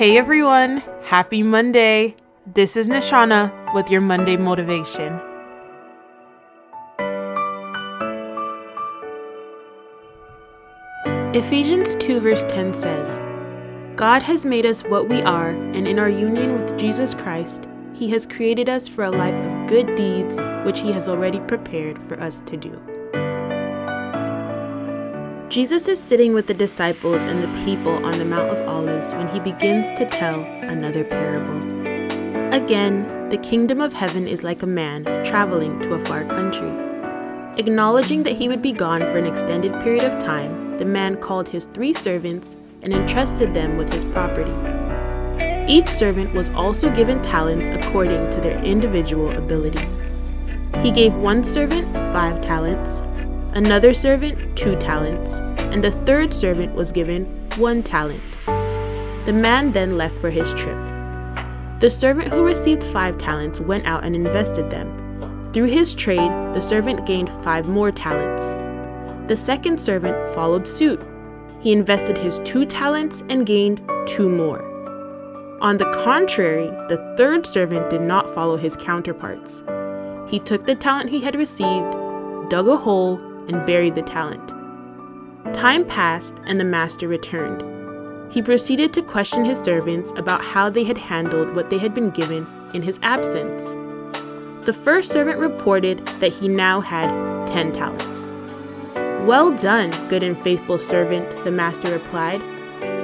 Hey everyone, happy Monday. This is Nishana with your Monday motivation. Ephesians 2, verse 10 says, God has made us what we are, and in our union with Jesus Christ, He has created us for a life of good deeds which He has already prepared for us to do. Jesus is sitting with the disciples and the people on the Mount of Olives when he begins to tell another parable. Again, the kingdom of heaven is like a man traveling to a far country. Acknowledging that he would be gone for an extended period of time, the man called his three servants and entrusted them with his property. Each servant was also given talents according to their individual ability. He gave one servant five talents, another servant two talents, and the third servant was given one talent. The man then left for his trip. The servant who received five talents went out and invested them. Through his trade, the servant gained five more talents. The second servant followed suit. He invested his two talents and gained two more. On the contrary, the third servant did not follow his counterparts. He took the talent he had received, dug a hole, and buried the talent. Time passed, and the master returned. He proceeded to question his servants about how they had handled what they had been given in his absence. The first servant reported that he now had ten talents. Well done, good and faithful servant, the master replied.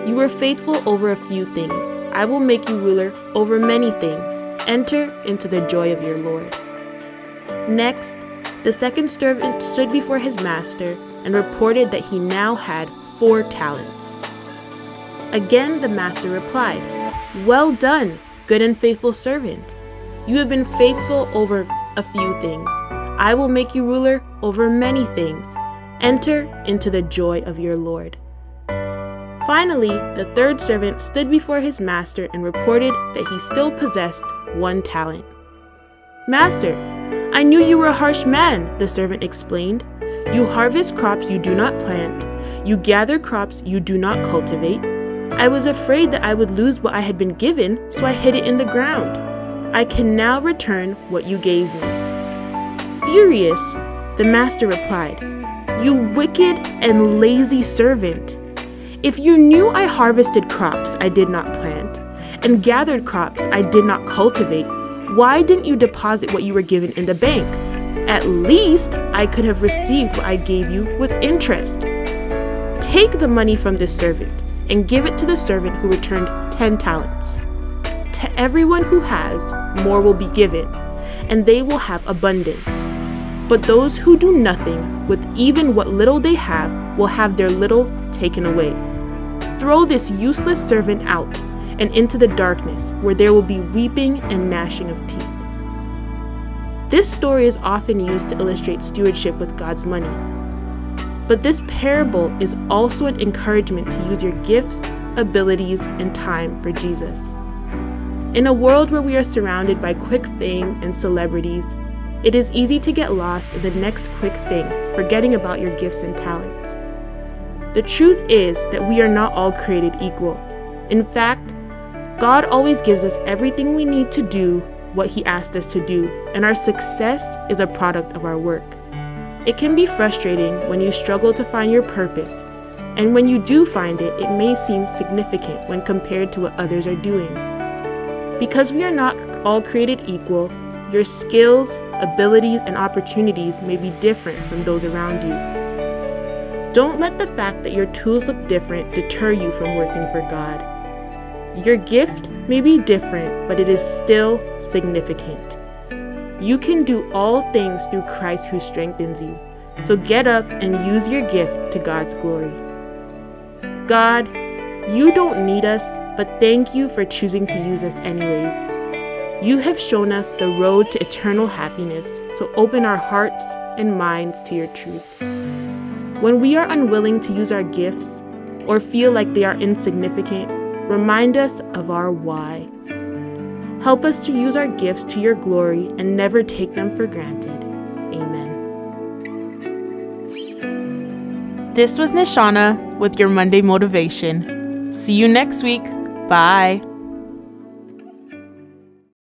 You were faithful over a few things. I will make you ruler over many things. Enter into the joy of your Lord. Next, the second servant stood before his master and reported that he now had four talents. Again, the master replied, Well done, good and faithful servant. You have been faithful over a few things. I will make you ruler over many things. Enter into the joy of your Lord. Finally, the third servant stood before his master and reported that he still possessed one talent. Master, I knew you were a harsh man, the servant explained. You harvest crops you do not plant, you gather crops you do not cultivate. I was afraid that I would lose what I had been given, so I hid it in the ground. I can now return what you gave me. Furious, the master replied, You wicked and lazy servant. If you knew I harvested crops I did not plant, and gathered crops I did not cultivate, why didn't you deposit what you were given in the bank? At least I could have received what I gave you with interest. Take the money from this servant and give it to the servant who returned 10 talents. To everyone who has, more will be given, and they will have abundance. But those who do nothing with even what little they have will have their little taken away. Throw this useless servant out and into the darkness, where there will be weeping and gnashing of teeth. This story is often used to illustrate stewardship with God's money. But this parable is also an encouragement to use your gifts, abilities, and time for Jesus. In a world where we are surrounded by quick fame and celebrities, it is easy to get lost in the next quick thing, forgetting about your gifts and talents. The truth is that we are not all created equal. In fact, God always gives us everything we need to do what He asked us to do, and our success is a product of our work. It can be frustrating when you struggle to find your purpose, and when you do find it, it may seem significant when compared to what others are doing. Because we are not all created equal, your skills, abilities, and opportunities may be different from those around you. Don't let the fact that your tools look different deter you from working for God. Your gift may be different, but it is still significant. You can do all things through Christ who strengthens you. So get up and use your gift to God's glory. God, you don't need us, but thank you for choosing to use us anyways. You have shown us the road to eternal happiness, so open our hearts and minds to your truth. When we are unwilling to use our gifts or feel like they are insignificant, Remind us of our why. Help us to use our gifts to your glory and never take them for granted. Amen. This was Nishana with your Monday motivation. See you next week. Bye.